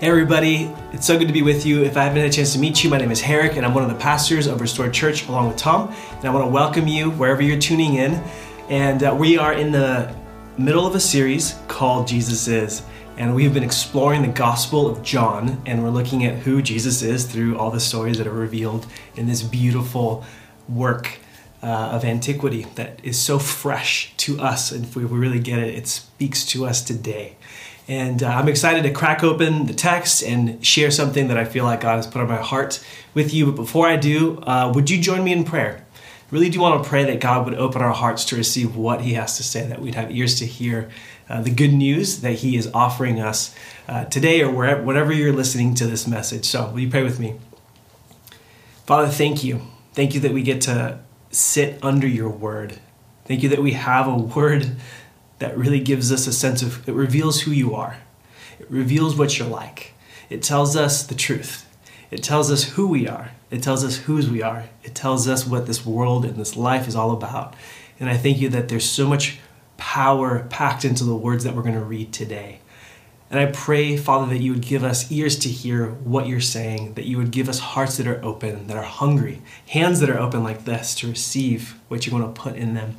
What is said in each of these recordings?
Hey everybody, it's so good to be with you. If I haven't had a chance to meet you, my name is Herrick and I'm one of the pastors of Restored Church along with Tom. And I want to welcome you wherever you're tuning in. And uh, we are in the middle of a series called Jesus Is. And we've been exploring the Gospel of John and we're looking at who Jesus is through all the stories that are revealed in this beautiful work uh, of antiquity that is so fresh to us. And if we really get it, it speaks to us today. And uh, I'm excited to crack open the text and share something that I feel like God has put on my heart with you. But before I do, uh, would you join me in prayer? Really do want to pray that God would open our hearts to receive what He has to say, that we'd have ears to hear uh, the good news that He is offering us uh, today or wherever, whatever you're listening to this message. So, will you pray with me? Father, thank you. Thank you that we get to sit under your word. Thank you that we have a word that really gives us a sense of, it reveals who you are. It reveals what you're like. It tells us the truth. It tells us who we are. It tells us whose we are. It tells us what this world and this life is all about. And I thank you that there's so much power packed into the words that we're going to read today. And I pray, Father, that you would give us ears to hear what you're saying, that you would give us hearts that are open, that are hungry, hands that are open like this to receive what you're going to put in them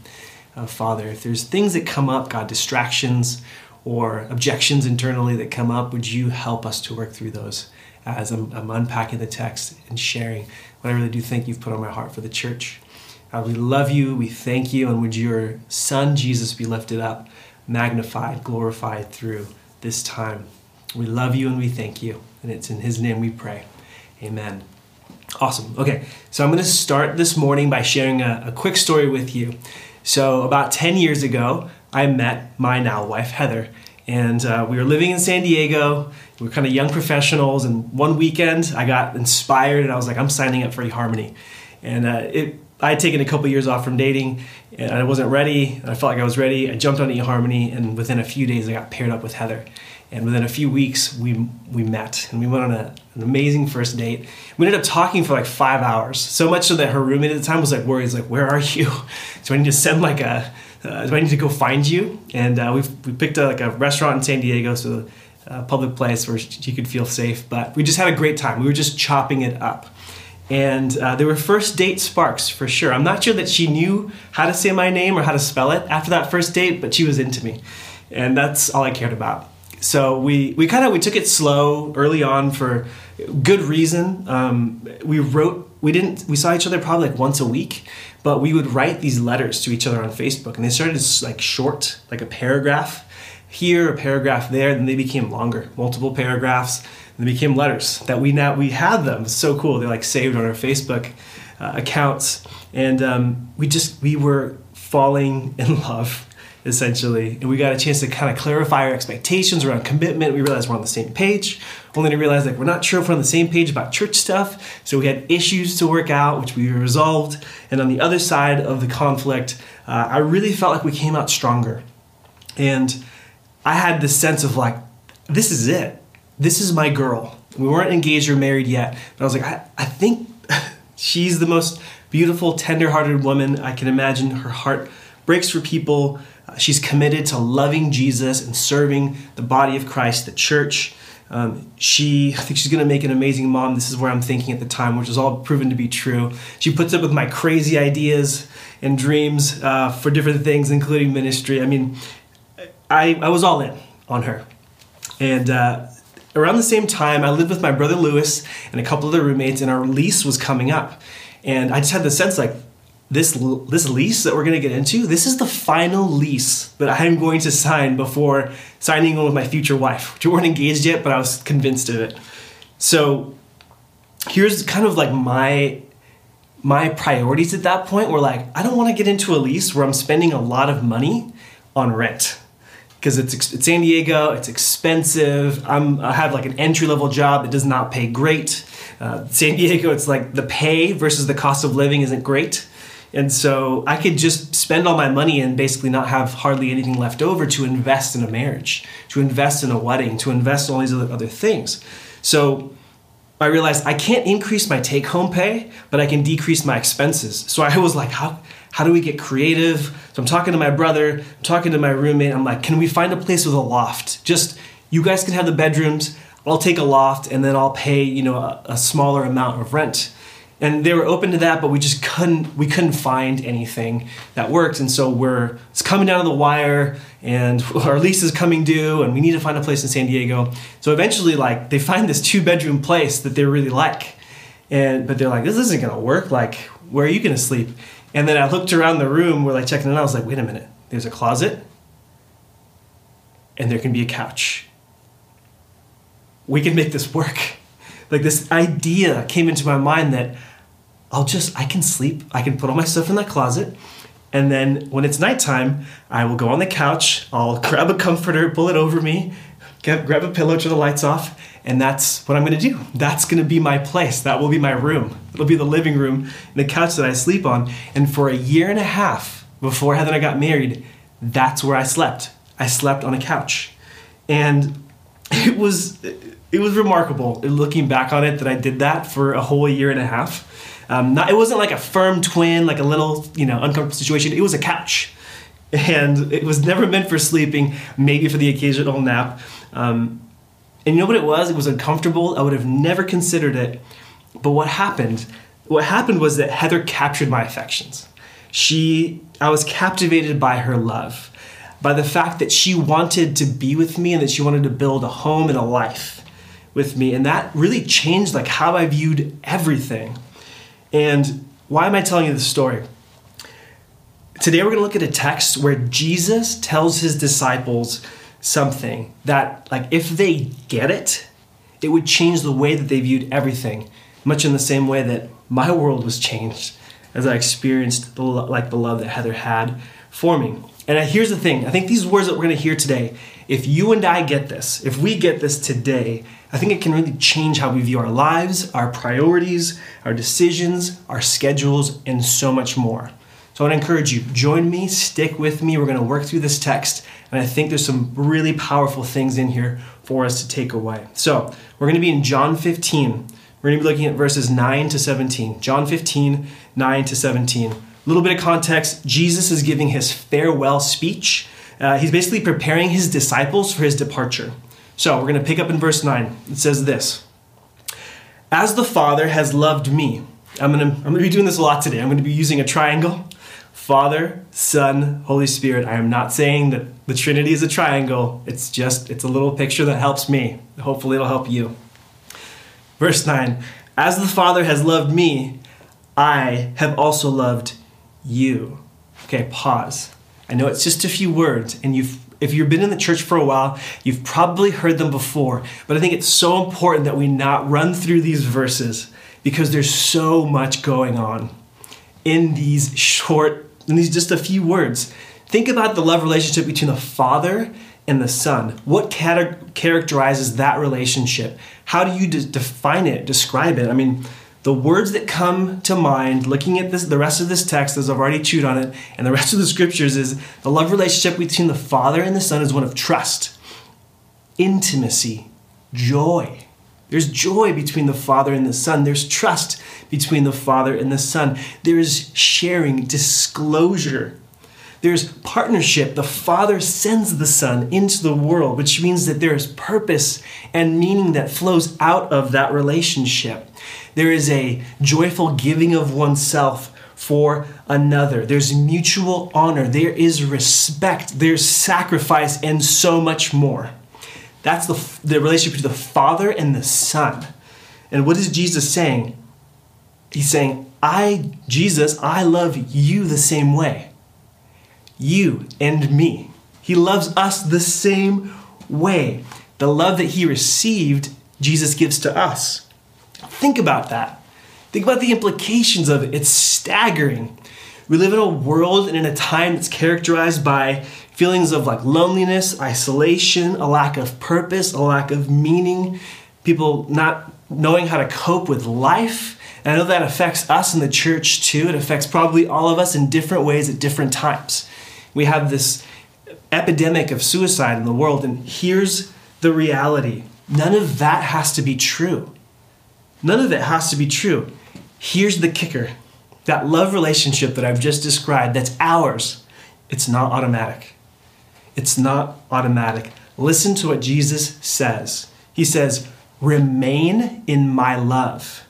uh, Father. If there's things that come up, God, distractions or objections internally that come up, would you help us to work through those as I'm, I'm unpacking the text and sharing what I really do think you've put on my heart for the church? God, we love you, we thank you, and would your Son Jesus be lifted up, magnified, glorified through this time? We love you and we thank you, and it's in His name we pray. Amen. Awesome. Okay, so I'm going to start this morning by sharing a, a quick story with you. So, about 10 years ago, I met my now wife, Heather, and uh, we were living in San Diego. We were kind of young professionals, and one weekend I got inspired and I was like, I'm signing up for eHarmony. And uh, it, I had taken a couple years off from dating and I wasn't ready. I felt like I was ready. I jumped on eHarmony, and within a few days, I got paired up with Heather. And within a few weeks, we, we met and we went on a, an amazing first date. We ended up talking for like five hours, so much so that her roommate at the time was like worried, like, Where are you? So I need to send like a, uh, do I need to go find you? And uh, we we picked a, like a restaurant in San Diego, so a public place where she could feel safe. But we just had a great time. We were just chopping it up. And uh, there were first date sparks for sure. I'm not sure that she knew how to say my name or how to spell it after that first date, but she was into me. And that's all I cared about. So we, we kind of we took it slow early on for good reason. Um, we wrote we didn't we saw each other probably like once a week, but we would write these letters to each other on Facebook, and they started as like short, like a paragraph here, a paragraph there, and then they became longer, multiple paragraphs, and they became letters that we now we had them. So cool. They're like saved on our Facebook uh, accounts, and um, we just we were falling in love essentially. And we got a chance to kind of clarify our expectations around commitment. We realized we're on the same page, only to realize like we're not sure if we're on the same page about church stuff. So we had issues to work out, which we resolved. And on the other side of the conflict, uh, I really felt like we came out stronger. And I had this sense of like, this is it. This is my girl. We weren't engaged or married yet, but I was like, I, I think she's the most beautiful, tender-hearted woman I can imagine. Her heart breaks for people uh, she's committed to loving Jesus and serving the body of Christ, the church. Um, she, I think she's going to make an amazing mom. This is where I'm thinking at the time, which is all proven to be true. She puts up with my crazy ideas and dreams uh, for different things, including ministry. I mean, I, I was all in on her. And uh, around the same time, I lived with my brother Lewis and a couple other roommates, and our lease was coming up. And I just had the sense like, this this lease that we're going to get into this is the final lease that i'm going to sign before signing on with my future wife we weren't engaged yet but i was convinced of it. So here's kind of like my my priorities at that point were like i don't want to get into a lease where i'm spending a lot of money on rent because it's, it's san diego it's expensive I'm, i have like an entry level job that does not pay great. Uh, san diego it's like the pay versus the cost of living isn't great and so I could just spend all my money and basically not have hardly anything left over to invest in a marriage, to invest in a wedding, to invest in all these other, things. So I realized I can't increase my take home pay, but I can decrease my expenses. So I was like, how, how do we get creative? So I'm talking to my brother, I'm talking to my roommate. I'm like, can we find a place with a loft? Just You guys can have the bedrooms. I'll take a loft, and then I'll pay you know a, a smaller amount of rent." And they were open to that, but we just couldn't we couldn't find anything that worked, and so we're it's coming down to the wire, and our lease is coming due, and we need to find a place in San Diego. So eventually, like they find this two bedroom place that they really like, and but they're like, "This isn't gonna work. Like, where are you gonna sleep?" And then I looked around the room, we're like checking it out. I was like, "Wait a minute, there's a closet." and there can be a couch. We can make this work. Like this idea came into my mind that I'll just, I can sleep, I can put all my stuff in that closet. And then when it's nighttime, I will go on the couch, I'll grab a comforter, pull it over me, get, grab a pillow, turn the lights off, and that's what I'm gonna do. That's gonna be my place. That will be my room. It'll be the living room the couch that I sleep on. And for a year and a half before Heather and I got married, that's where I slept. I slept on a couch. And it was it was remarkable looking back on it that I did that for a whole year and a half. Um, not, it wasn't like a firm twin, like a little you know uncomfortable situation. It was a couch, and it was never meant for sleeping. Maybe for the occasional nap. Um, and you know what it was? It was uncomfortable. I would have never considered it. But what happened? What happened was that Heather captured my affections. She, I was captivated by her love by the fact that she wanted to be with me and that she wanted to build a home and a life with me. And that really changed like how I viewed everything. And why am I telling you this story? Today we're going to look at a text where Jesus tells his disciples something that like if they get it, it would change the way that they viewed everything, much in the same way that my world was changed as I experienced the like the love that Heather had for me. And here's the thing I think these words that we're going to hear today, if you and I get this, if we get this today, I think it can really change how we view our lives, our priorities, our decisions, our schedules, and so much more. So I want to encourage you, join me, stick with me. We're going to work through this text, and I think there's some really powerful things in here for us to take away. So we're going to be in John 15. We're going to be looking at verses 9 to 17. John 15, 9 to 17. A little bit of context Jesus is giving his farewell speech. Uh, he's basically preparing his disciples for his departure. So we're going to pick up in verse 9. It says this As the Father has loved me, I'm going, to, I'm going to be doing this a lot today. I'm going to be using a triangle Father, Son, Holy Spirit. I am not saying that the Trinity is a triangle. It's just, it's a little picture that helps me. Hopefully, it'll help you. Verse 9 As the Father has loved me, I have also loved you. Okay, pause. I know it's just a few words, and you've if you've been in the church for a while, you've probably heard them before, but I think it's so important that we not run through these verses because there's so much going on in these short, in these just a few words. Think about the love relationship between the Father and the Son. What characterizes that relationship? How do you de- define it, describe it? I mean, the words that come to mind looking at this the rest of this text as i've already chewed on it and the rest of the scriptures is the love relationship between the father and the son is one of trust intimacy joy there's joy between the father and the son there's trust between the father and the son there's sharing disclosure there's partnership. The Father sends the Son into the world, which means that there is purpose and meaning that flows out of that relationship. There is a joyful giving of oneself for another. There's mutual honor. There is respect. There's sacrifice and so much more. That's the, the relationship between the Father and the Son. And what is Jesus saying? He's saying, I, Jesus, I love you the same way you and me. He loves us the same way. The love that he received, Jesus gives to us. Think about that. Think about the implications of it. It's staggering. We live in a world and in a time that's characterized by feelings of like loneliness, isolation, a lack of purpose, a lack of meaning, people not knowing how to cope with life. And I know that affects us in the church too. It affects probably all of us in different ways at different times we have this epidemic of suicide in the world. And here's the reality none of that has to be true. None of it has to be true. Here's the kicker that love relationship that I've just described, that's ours, it's not automatic. It's not automatic. Listen to what Jesus says. He says, Remain in my love.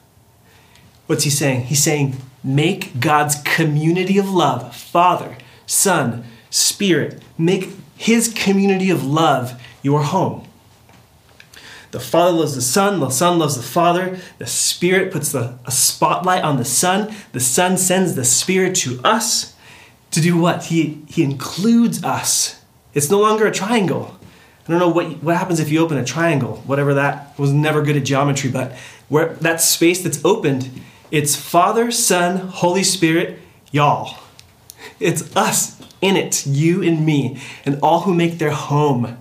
What's he saying? He's saying, Make God's community of love, Father, Son, Spirit, make his community of love your home. The Father loves the Son, the Son loves the Father, the Spirit puts the, a spotlight on the Son, the Son sends the Spirit to us to do what? He, he includes us. It's no longer a triangle. I don't know what, what happens if you open a triangle, whatever that was never good at geometry, but where that space that's opened, it's Father, Son, Holy Spirit, y'all. It's us in it, you and me, and all who make their home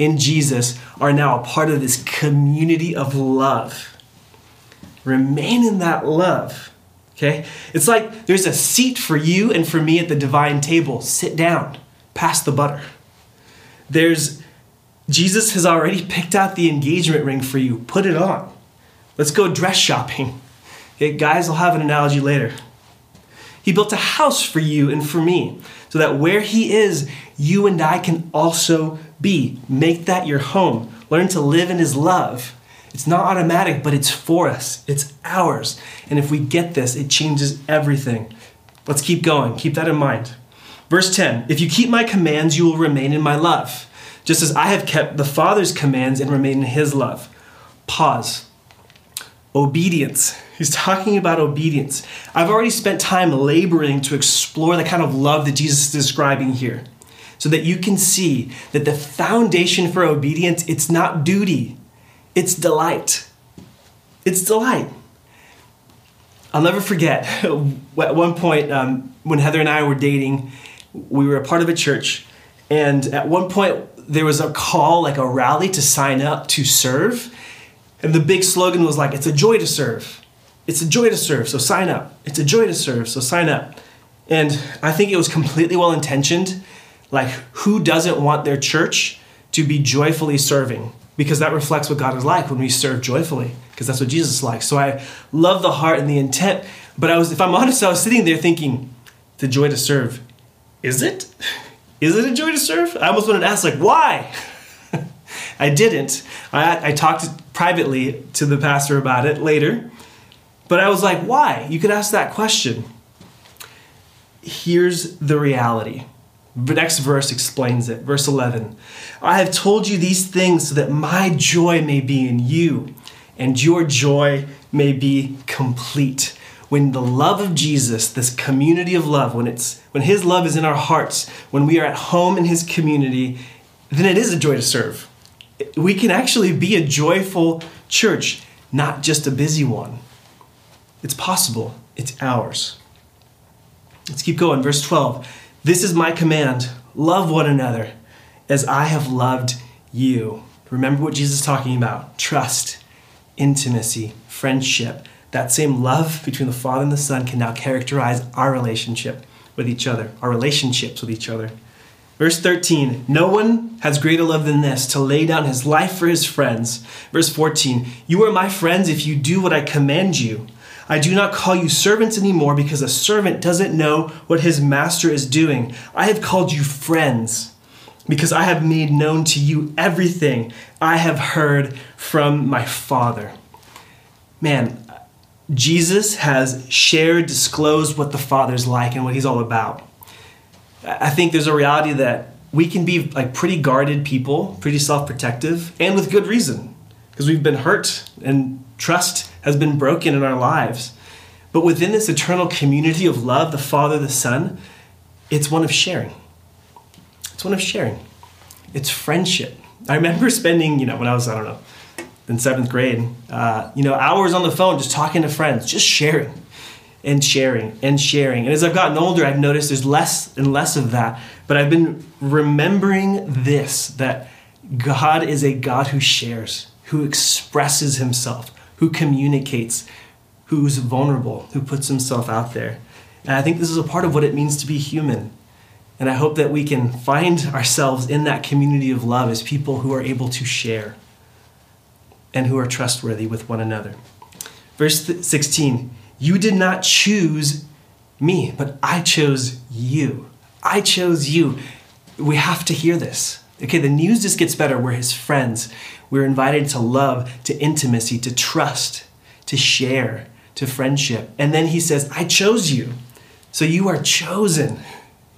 in Jesus are now a part of this community of love. Remain in that love. Okay? It's like there's a seat for you and for me at the divine table. Sit down, pass the butter. There's Jesus has already picked out the engagement ring for you. Put it on. Let's go dress shopping. Okay, guys, I'll have an analogy later. He built a house for you and for me so that where He is, you and I can also be. Make that your home. Learn to live in His love. It's not automatic, but it's for us, it's ours. And if we get this, it changes everything. Let's keep going. Keep that in mind. Verse 10 If you keep my commands, you will remain in my love, just as I have kept the Father's commands and remain in his love. Pause. Obedience. He's talking about obedience. I've already spent time laboring to explore the kind of love that Jesus is describing here so that you can see that the foundation for obedience it's not duty it's delight. It's delight. I'll never forget at one point um, when heather and i were dating we were a part of a church and at one point there was a call like a rally to sign up to serve and the big slogan was like it's a joy to serve. It's a joy to serve so sign up. It's a joy to serve so sign up. And i think it was completely well intentioned like who doesn't want their church to be joyfully serving because that reflects what god is like when we serve joyfully because that's what jesus likes so i love the heart and the intent but i was if i'm honest i was sitting there thinking the joy to serve is it? Is it a joy to serve? I almost wanted to ask, like, why? I didn't. I, I talked privately to the pastor about it later, but I was like, why? You could ask that question. Here's the reality. The next verse explains it. Verse 11 I have told you these things so that my joy may be in you and your joy may be complete when the love of Jesus, this community of love, when it's when his love is in our hearts, when we are at home in his community, then it is a joy to serve. We can actually be a joyful church, not just a busy one. It's possible. It's ours. Let's keep going. Verse 12. This is my command love one another as I have loved you. Remember what Jesus is talking about trust, intimacy, friendship that same love between the Father and the Son can now characterize our relationship with each other, our relationships with each other. Verse 13, no one has greater love than this, to lay down his life for his friends. Verse 14, you are my friends if you do what I command you. I do not call you servants anymore because a servant doesn't know what his master is doing. I have called you friends because I have made known to you everything I have heard from my Father. Man, Jesus has shared, disclosed what the Father's like and what He's all about. I think there's a reality that we can be like pretty guarded people, pretty self-protective, and with good reason, because we've been hurt and trust has been broken in our lives. But within this eternal community of love, the Father, the Son, it's one of sharing. It's one of sharing. It's friendship. I remember spending, you know, when I was, I don't know, in seventh grade, uh, you know, hours on the phone just talking to friends, just sharing and sharing and sharing. And as I've gotten older, I've noticed there's less and less of that. But I've been remembering this that God is a God who shares, who expresses himself, who communicates, who's vulnerable, who puts himself out there. And I think this is a part of what it means to be human. And I hope that we can find ourselves in that community of love as people who are able to share and who are trustworthy with one another. Verse 16 You did not choose me, but I chose you. I chose you. We have to hear this. Okay, the news just gets better. We're his friends. We're invited to love, to intimacy, to trust, to share, to friendship. And then he says, I chose you. So you are chosen.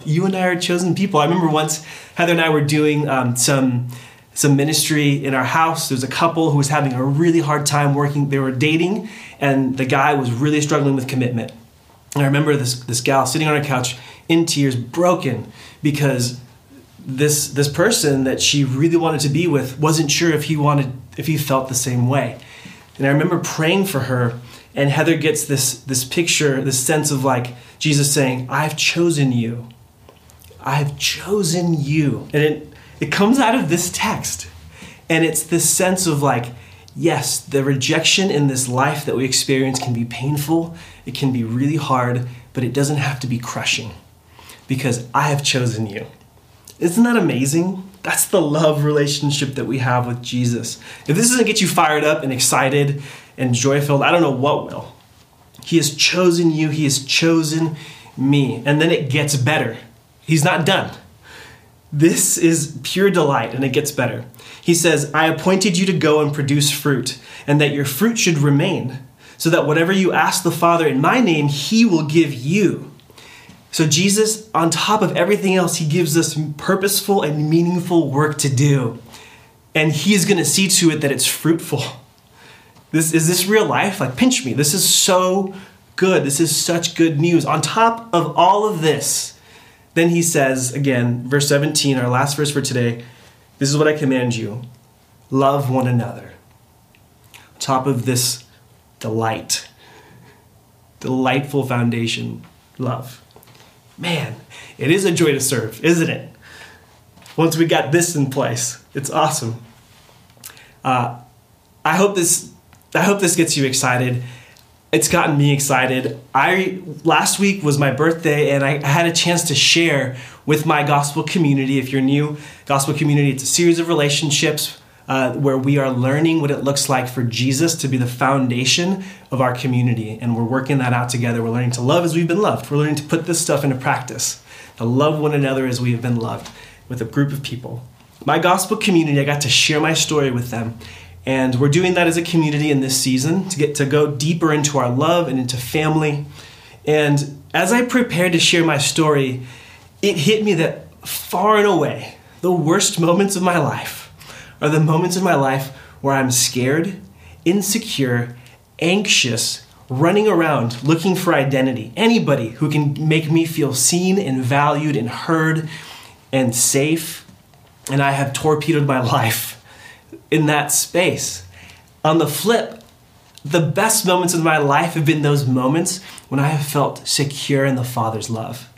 You and I are chosen people. I remember once Heather and I were doing um, some some ministry in our house. There was a couple who was having a really hard time working. They were dating, and the guy was really struggling with commitment. And I remember this this gal sitting on her couch in tears, broken because this this person that she really wanted to be with wasn't sure if he wanted if he felt the same way. And I remember praying for her, and Heather gets this this picture, this sense of like Jesus saying, "I've chosen you. I've chosen you," and it it comes out of this text, and it's this sense of like. Yes, the rejection in this life that we experience can be painful, it can be really hard, but it doesn't have to be crushing because I have chosen you. Isn't that amazing? That's the love relationship that we have with Jesus. If this doesn't get you fired up and excited and joy filled, I don't know what will. He has chosen you, He has chosen me. And then it gets better. He's not done. This is pure delight, and it gets better. He says, I appointed you to go and produce fruit, and that your fruit should remain, so that whatever you ask the Father in my name, He will give you. So, Jesus, on top of everything else, he gives us purposeful and meaningful work to do. And he is going to see to it that it's fruitful. This is this real life? Like pinch me. This is so good. This is such good news. On top of all of this, then he says again, verse 17, our last verse for today, this is what I command you. Love one another. On top of this delight, delightful foundation, love man, it is a joy to serve, isn't it? Once we got this in place, it's awesome. Uh, I hope this. I hope this gets you excited. It's gotten me excited. I last week was my birthday, and I had a chance to share with my gospel community. If you're new, gospel community, it's a series of relationships uh, where we are learning what it looks like for Jesus to be the foundation of our community. And we're working that out together. We're learning to love as we've been loved. We're learning to put this stuff into practice, to love one another as we have been loved with a group of people. My gospel community, I got to share my story with them. And we're doing that as a community in this season to get to go deeper into our love and into family. And as I prepared to share my story, it hit me that far and away, the worst moments of my life are the moments in my life where I'm scared, insecure, anxious, running around looking for identity. Anybody who can make me feel seen and valued and heard and safe. And I have torpedoed my life in that space. On the flip, the best moments of my life have been those moments when I have felt secure in the Father's love.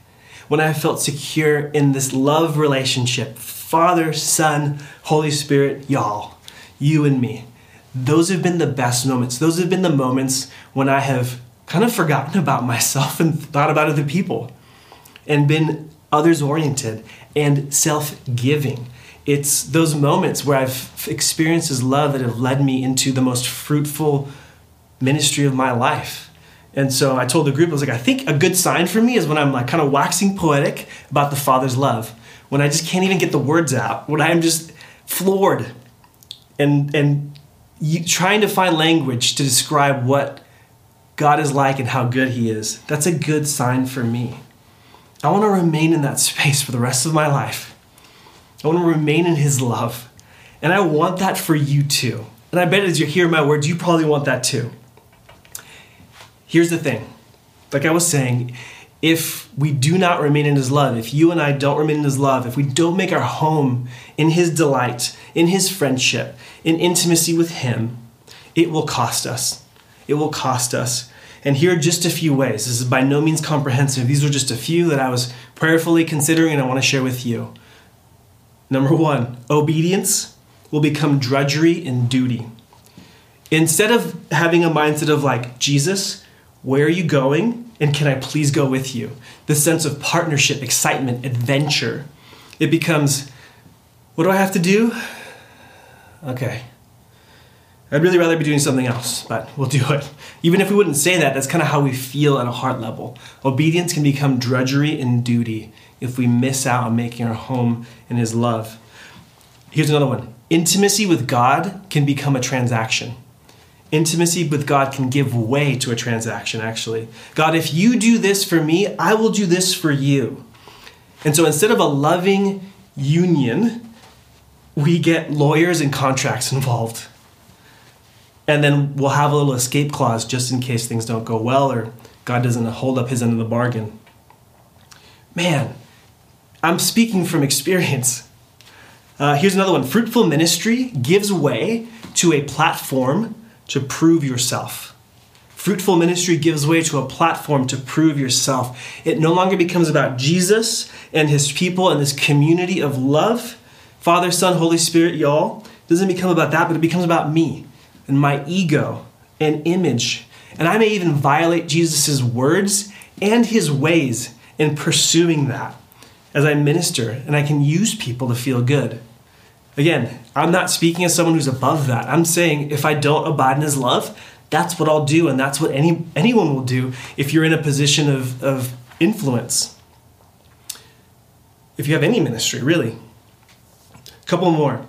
When I have felt secure in this love relationship, Father, Son, Holy Spirit, y'all, you and me. Those have been the best moments. Those have been the moments when I have kind of forgotten about myself and thought about other people and been others oriented and self giving. It's those moments where I've experienced His love that have led me into the most fruitful ministry of my life. And so I told the group, I was like, I think a good sign for me is when I'm like kind of waxing poetic about the Father's love when I just can't even get the words out, when I'm just floored and and you, trying to find language to describe what God is like and how good He is, that's a good sign for me. I want to remain in that space for the rest of my life. I want to remain in His love. And I want that for you too. And I bet as you hear my words, you probably want that too. Here's the thing like I was saying, if we do not remain in His love, if you and I don't remain in His love, if we don't make our home in His delight, in His friendship, in intimacy with Him, it will cost us. It will cost us. And here are just a few ways. This is by no means comprehensive. These are just a few that I was prayerfully considering and I want to share with you. Number one, obedience will become drudgery and duty. Instead of having a mindset of like, Jesus, where are you going? and can I please go with you? The sense of partnership, excitement, adventure. It becomes, what do I have to do? Okay. I'd really rather be doing something else, but we'll do it. Even if we wouldn't say that, that's kind of how we feel at a heart level. Obedience can become drudgery and duty if we miss out on making our home in His love. Here's another one intimacy with God can become a transaction. Intimacy with God can give way to a transaction, actually. God, if you do this for me, I will do this for you. And so instead of a loving union, we get lawyers and contracts involved. And then we'll have a little escape clause just in case things don't go well or God doesn't hold up his end of the bargain. Man, I'm speaking from experience. Uh, here's another one fruitful ministry gives way to a platform to prove yourself. Fruitful ministry gives way to a platform to prove yourself. It no longer becomes about Jesus and his people and this community of love. Father, Son, Holy Spirit, y'all. It doesn't become about that, but it becomes about me and my ego and image. And I may even violate Jesus' words and his ways in pursuing that as I minister, and I can use people to feel good. Again, I'm not speaking as someone who's above that. I'm saying if I don't abide in his love, that's what I'll do, and that's what any anyone will do if you're in a position of, of influence. If you have any ministry, really. A couple more.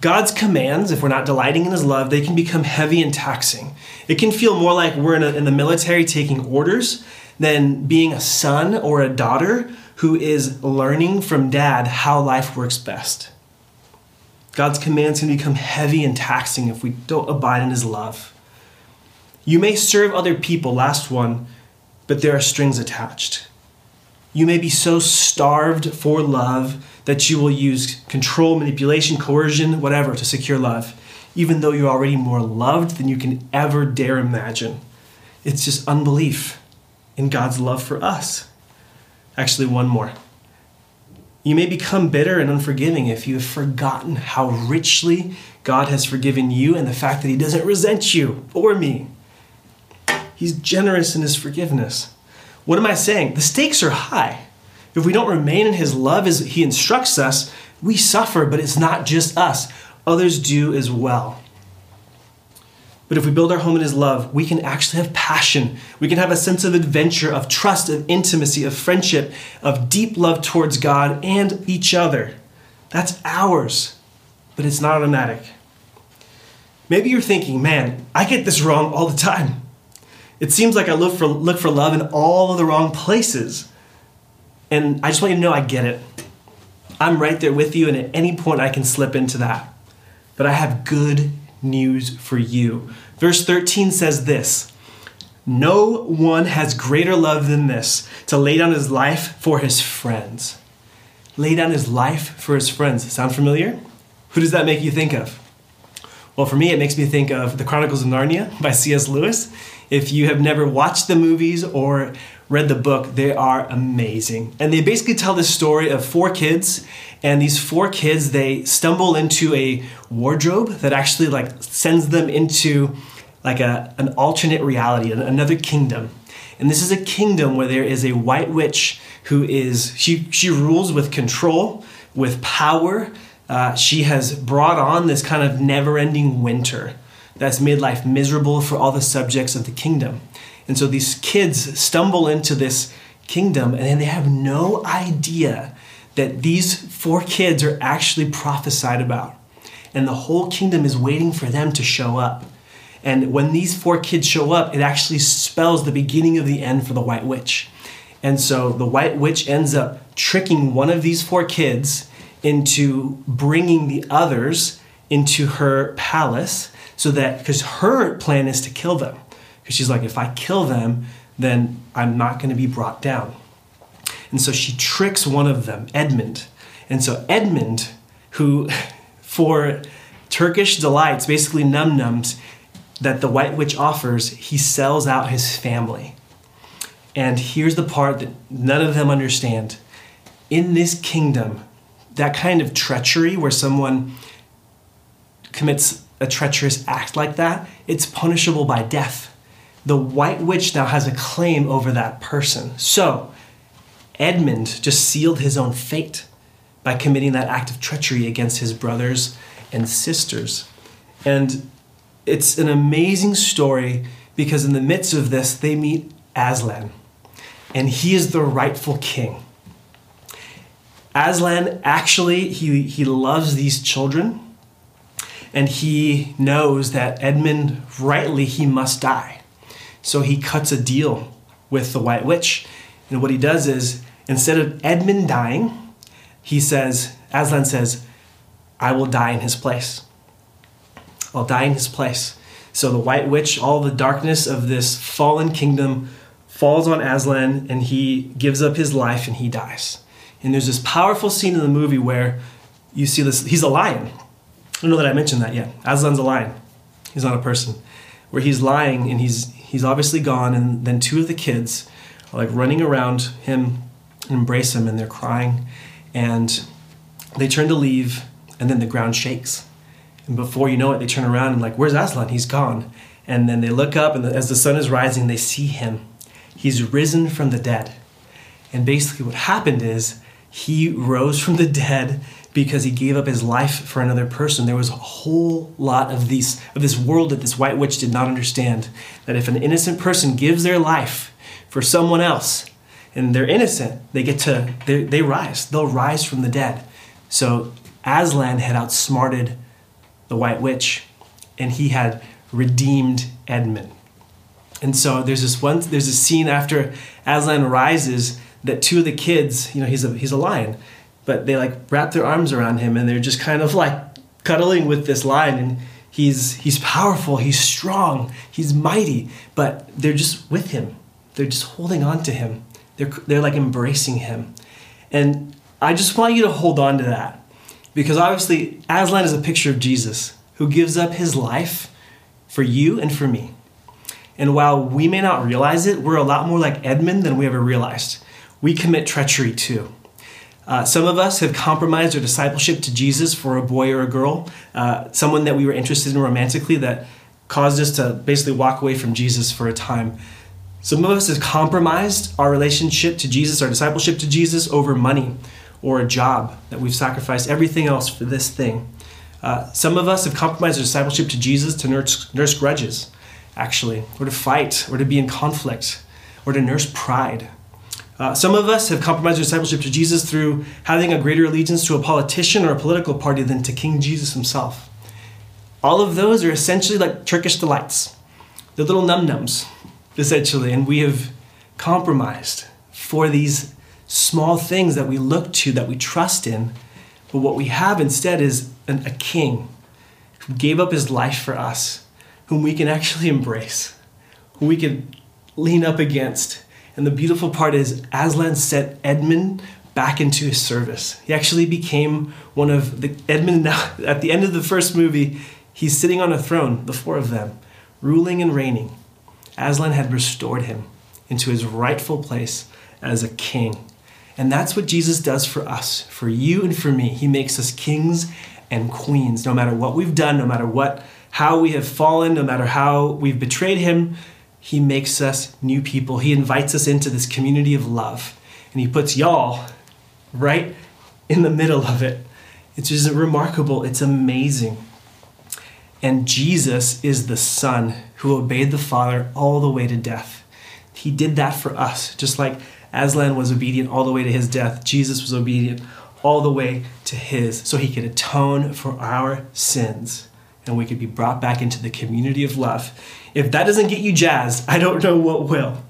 God's commands, if we're not delighting in His love, they can become heavy and taxing. It can feel more like we're in, a, in the military taking orders than being a son or a daughter who is learning from dad how life works best. God's commands can become heavy and taxing if we don't abide in His love. You may serve other people, last one, but there are strings attached. You may be so starved for love that you will use control, manipulation, coercion, whatever to secure love, even though you're already more loved than you can ever dare imagine. It's just unbelief in God's love for us. Actually, one more. You may become bitter and unforgiving if you have forgotten how richly God has forgiven you and the fact that He doesn't resent you or me. He's generous in His forgiveness. What am I saying? The stakes are high. If we don't remain in His love as He instructs us, we suffer, but it's not just us, others do as well. But if we build our home in His love, we can actually have passion. We can have a sense of adventure, of trust, of intimacy, of friendship, of deep love towards God and each other. That's ours, but it's not automatic. Maybe you're thinking, man, I get this wrong all the time. It seems like I look for, look for love in all of the wrong places. And I just want you to know I get it. I'm right there with you, and at any point I can slip into that. But I have good news for you. Verse 13 says this No one has greater love than this to lay down his life for his friends. Lay down his life for his friends. Sound familiar? Who does that make you think of? Well, for me, it makes me think of The Chronicles of Narnia by C.S. Lewis. If you have never watched the movies or read the book, they are amazing. And they basically tell the story of four kids, and these four kids they stumble into a wardrobe that actually like sends them into like a, an alternate reality, another kingdom. And this is a kingdom where there is a white witch who is she she rules with control, with power. Uh, she has brought on this kind of never-ending winter that's made life miserable for all the subjects of the kingdom. And so these kids stumble into this kingdom and they have no idea that these four kids are actually prophesied about. And the whole kingdom is waiting for them to show up. And when these four kids show up, it actually spells the beginning of the end for the White Witch. And so the White Witch ends up tricking one of these four kids into bringing the others into her palace so that because her plan is to kill them because she's like if i kill them then i'm not going to be brought down and so she tricks one of them edmund. And so edmund who for turkish delights basically num nums that the white witch offers he sells out his family. And here's the part that none of them understand. In this kingdom that kind of treachery where someone commits a treacherous act like that, it's punishable by death. The White Witch now has a claim over that person. So, Edmund just sealed his own fate by committing that act of treachery against his brothers and sisters. And it's an amazing story because in the midst of this, they meet Aslan, and he is the rightful king. Aslan actually he he loves these children and he knows that Edmund rightly he must die. So he cuts a deal with the White Witch. And what he does is instead of Edmund dying, he says, Aslan says, I will die in his place. I'll die in his place. So the White Witch, all the darkness of this fallen kingdom falls on Aslan and he gives up his life and he dies. And there's this powerful scene in the movie where you see this, he's a lion. I don't know that I mentioned that yet. Aslan's a lion. He's not a person. Where he's lying and he's he's obviously gone, and then two of the kids are like running around him and embrace him, and they're crying, and they turn to leave, and then the ground shakes. And before you know it, they turn around and like, where's Aslan? He's gone. And then they look up, and as the sun is rising, they see him. He's risen from the dead. And basically, what happened is he rose from the dead because he gave up his life for another person. There was a whole lot of these of this world that this white witch did not understand. That if an innocent person gives their life for someone else, and they're innocent, they get to they, they rise. They'll rise from the dead. So Aslan had outsmarted the white witch, and he had redeemed Edmund. And so there's this one there's a scene after Aslan rises that two of the kids, you know, he's a he's a lion but they like wrap their arms around him and they're just kind of like cuddling with this lion and he's he's powerful he's strong he's mighty but they're just with him. They're just holding on to him. They're, they're like embracing him. And i just want you to hold on to that because obviously aslan is a picture of jesus who gives up his life for you and for me. And while we may not realize it we're a lot more like edmund than we ever realized. We commit treachery too uh, some of us have compromised our discipleship to Jesus for a boy or a girl, uh, someone that we were interested in romantically that caused us to basically walk away from Jesus for a time. Some of us have compromised our relationship to Jesus, our discipleship to Jesus, over money or a job, that we've sacrificed everything else for this thing. Uh, some of us have compromised our discipleship to Jesus to nurse, nurse grudges, actually, or to fight, or to be in conflict, or to nurse pride. Uh, some of us have compromised discipleship to Jesus through having a greater allegiance to a politician or a political party than to King Jesus himself. All of those are essentially like Turkish delights. They're little num nums, essentially, and we have compromised for these small things that we look to, that we trust in. But what we have instead is an, a king who gave up his life for us, whom we can actually embrace, who we can lean up against and the beautiful part is Aslan set Edmund back into his service. He actually became one of the Edmund now at the end of the first movie, he's sitting on a throne, the four of them, ruling and reigning. Aslan had restored him into his rightful place as a king. And that's what Jesus does for us, for you and for me. He makes us kings and queens, no matter what we've done, no matter what how we have fallen, no matter how we've betrayed him, he makes us new people. He invites us into this community of love. And He puts y'all right in the middle of it. It's just remarkable. It's amazing. And Jesus is the Son who obeyed the Father all the way to death. He did that for us. Just like Aslan was obedient all the way to his death, Jesus was obedient all the way to his, so he could atone for our sins and we could be brought back into the community of love. If that doesn't get you jazzed, I don't know what will.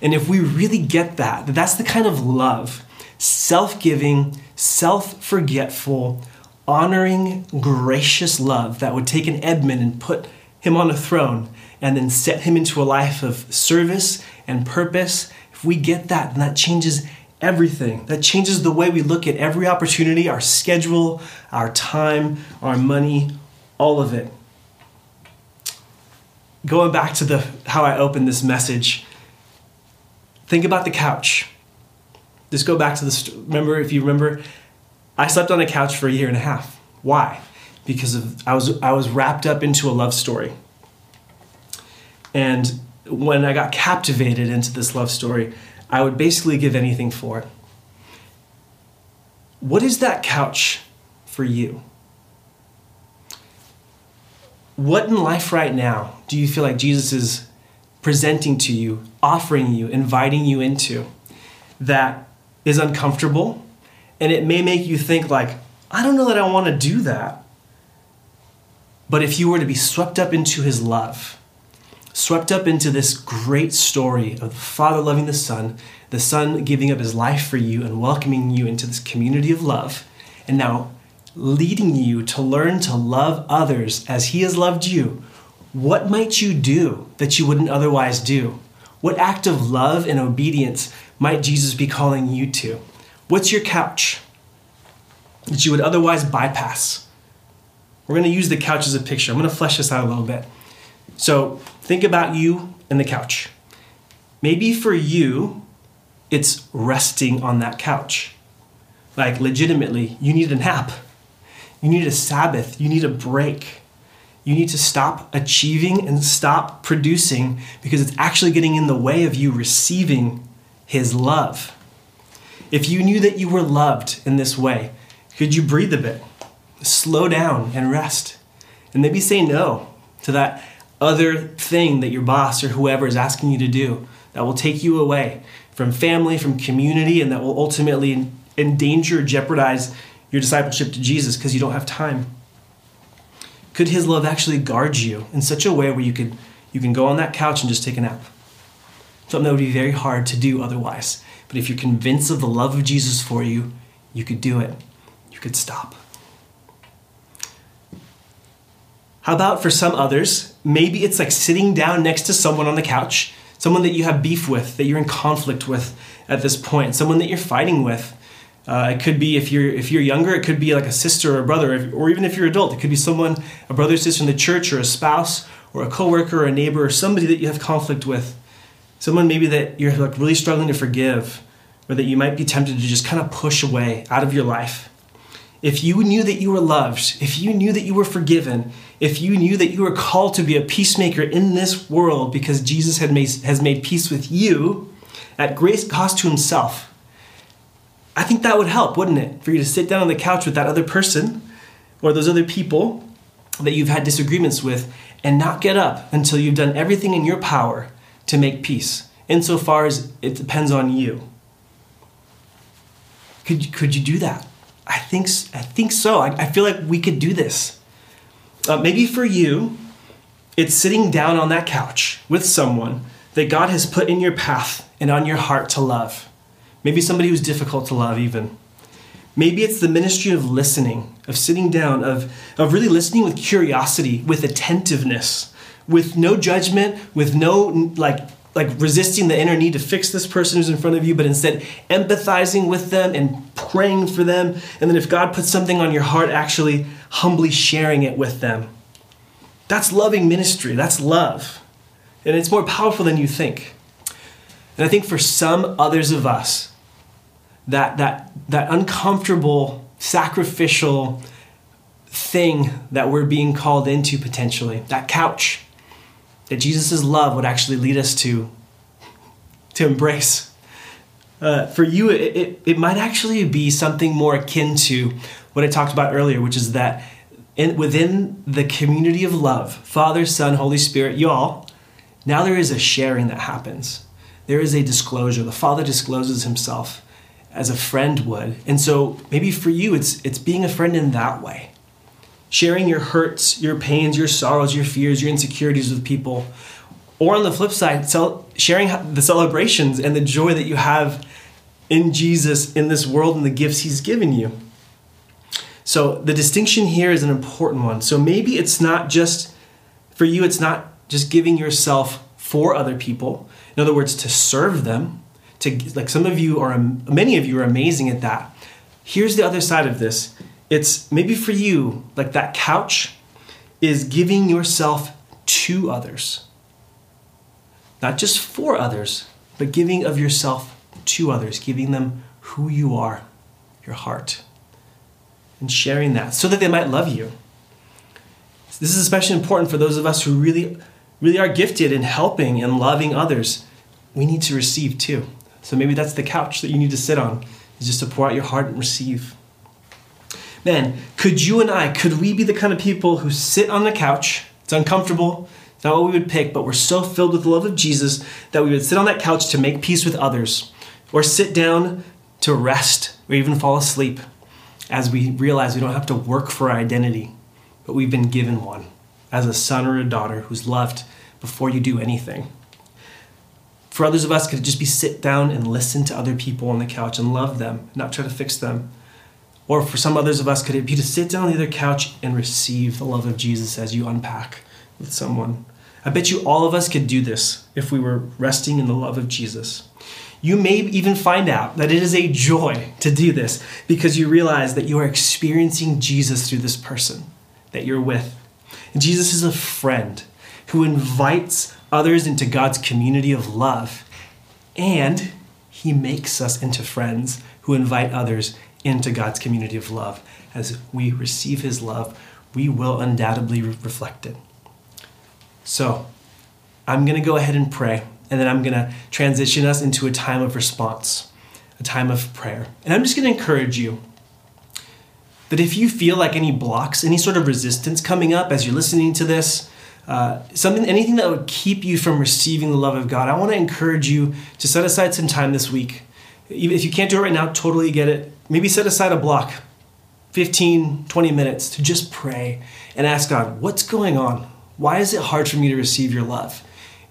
And if we really get that, that that's the kind of love, self giving, self forgetful, honoring, gracious love that would take an Edmund and put him on a throne and then set him into a life of service and purpose, if we get that, then that changes everything. That changes the way we look at every opportunity, our schedule, our time, our money, all of it. Going back to the how I opened this message, think about the couch. Just go back to the remember if you remember I slept on a couch for a year and a half. Why? Because of I was I was wrapped up into a love story. And when I got captivated into this love story, I would basically give anything for it. What is that couch for you? What in life right now do you feel like Jesus is presenting to you, offering you, inviting you into that is uncomfortable And it may make you think, like, I don't know that I want to do that. But if you were to be swept up into his love, swept up into this great story of the Father loving the Son, the Son giving up his life for you and welcoming you into this community of love, and now leading you to learn to love others as he has loved you, what might you do that you wouldn't otherwise do? What act of love and obedience might Jesus be calling you to? What's your couch that you would otherwise bypass? We're going to use the couch as a picture. I'm going to flesh this out a little bit. So think about you and the couch. Maybe for you, it's resting on that couch. Like, legitimately, you need a nap. You need a Sabbath. You need a break. You need to stop achieving and stop producing because it's actually getting in the way of you receiving His love. If you knew that you were loved in this way, could you breathe a bit? Slow down and rest. And maybe say no to that other thing that your boss or whoever is asking you to do that will take you away from family, from community, and that will ultimately endanger, jeopardize your discipleship to Jesus because you don't have time. Could his love actually guard you in such a way where you could you can go on that couch and just take a nap? Something that would be very hard to do otherwise. But if you're convinced of the love of Jesus for you, you could do it. You could stop. How about for some others, maybe it's like sitting down next to someone on the couch, someone that you have beef with, that you're in conflict with at this point, someone that you're fighting with, uh, it could be if you're if you're younger, it could be like a sister or a brother, or even if you're adult, it could be someone, a brother sister in the church, or a spouse, or a coworker, or a neighbor, or somebody that you have conflict with. Someone maybe that you're like really struggling to forgive, or that you might be tempted to just kind of push away out of your life. If you knew that you were loved, if you knew that you were forgiven, if you knew that you were called to be a peacemaker in this world because Jesus had made, has made peace with you at great cost to himself, I think that would help, wouldn't it? For you to sit down on the couch with that other person or those other people that you've had disagreements with and not get up until you've done everything in your power to make peace, insofar as it depends on you. Could, could you do that? I think, I think so. I, I feel like we could do this. Uh, maybe for you, it's sitting down on that couch with someone that God has put in your path and on your heart to love. Maybe somebody who's difficult to love, even. Maybe it's the ministry of listening, of sitting down, of, of really listening with curiosity, with attentiveness, with no judgment, with no like like resisting the inner need to fix this person who's in front of you, but instead empathizing with them and praying for them. And then if God puts something on your heart, actually humbly sharing it with them. That's loving ministry. That's love. And it's more powerful than you think. And I think for some others of us, that, that, that uncomfortable, sacrificial thing that we're being called into potentially, that couch that Jesus' love would actually lead us to, to embrace. Uh, for you, it, it, it might actually be something more akin to what I talked about earlier, which is that in, within the community of love, Father, Son, Holy Spirit, y'all, now there is a sharing that happens there is a disclosure. The Father discloses himself as a friend would. And so maybe for you, it's, it's being a friend in that way. Sharing your hurts, your pains, your sorrows, your fears, your insecurities with people. Or on the flip side, sharing the celebrations and the joy that you have in Jesus in this world and the gifts he's given you. So the distinction here is an important one. So maybe it's not just, for you, it's not just giving yourself for other people, in other words, to serve them. To like some of you are, many of you are amazing at that. Here's the other side of this. It's maybe for you, like that couch is giving yourself to others. Not just for others, but giving of yourself to others, giving them who you are, your heart, and sharing that so that they might love you. This is especially important for those of us who really, really are gifted in helping and loving others we need to receive too. So maybe that's the couch that you need to sit on, is just to pour out your heart and receive. Man, could you and I, could we be the kind of people who sit on the couch? It's uncomfortable, it's not what we would pick, but we're so filled with the love of Jesus that we would sit on that couch to make peace with others, or sit down to rest or even fall asleep as we realize we don't have to work for our identity, but we've been given one as a son or a daughter who's loved before you do anything. For others of us, could it just be sit down and listen to other people on the couch and love them, not try to fix them? Or for some others of us, could it be to sit down on the other couch and receive the love of Jesus as you unpack with someone? I bet you all of us could do this if we were resting in the love of Jesus. You may even find out that it is a joy to do this because you realize that you are experiencing Jesus through this person that you're with. And Jesus is a friend who invites others into God's community of love. And he makes us into friends who invite others into God's community of love. As we receive his love, we will undoubtedly reflect it. So, I'm going to go ahead and pray, and then I'm going to transition us into a time of response, a time of prayer. And I'm just going to encourage you that if you feel like any blocks, any sort of resistance coming up as you're listening to this, uh, something, anything that would keep you from receiving the love of God, I want to encourage you to set aside some time this week. Even if you can't do it right now, totally get it. Maybe set aside a block, 15, 20 minutes to just pray and ask God, what's going on? Why is it hard for me to receive your love?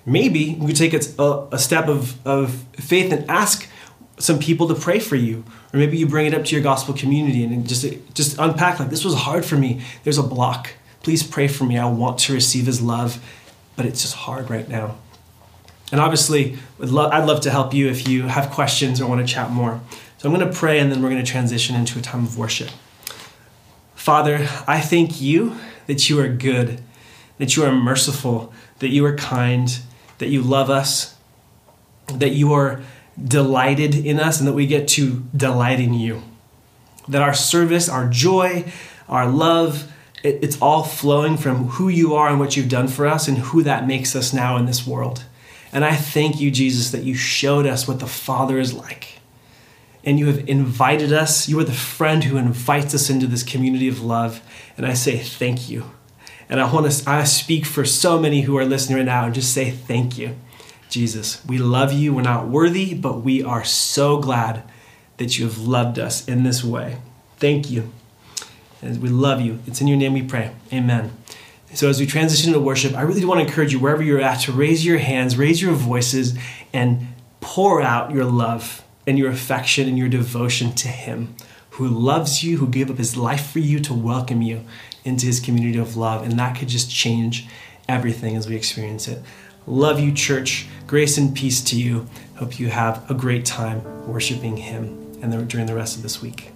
Maybe we could take a, a step of, of faith and ask some people to pray for you or maybe you bring it up to your gospel community and just just unpack like this was hard for me there's a block please pray for me. I want to receive his love but it's just hard right now. And obviously i'd love to help you if you have questions or want to chat more. So i'm going to pray and then we're going to transition into a time of worship. Father i thank you that you are good that you are merciful that you are kind that you love us that you are delighted in us and that we get to delight in you. That our service, our joy, our love, it, it's all flowing from who you are and what you've done for us and who that makes us now in this world. And I thank you, Jesus, that you showed us what the Father is like. And you have invited us. You are the friend who invites us into this community of love. And I say thank you. And I want to I speak for so many who are listening right now and just say thank you. Jesus, we love you. We're not worthy, but we are so glad that you have loved us in this way. Thank you. And we love you. It's in your name we pray. Amen. So, as we transition to worship, I really do want to encourage you, wherever you're at, to raise your hands, raise your voices, and pour out your love and your affection and your devotion to Him who loves you, who gave up His life for you to welcome you into His community of love. And that could just change everything as we experience it. Love you, church. Grace and peace to you. Hope you have a great time worshiping Him and during the rest of this week.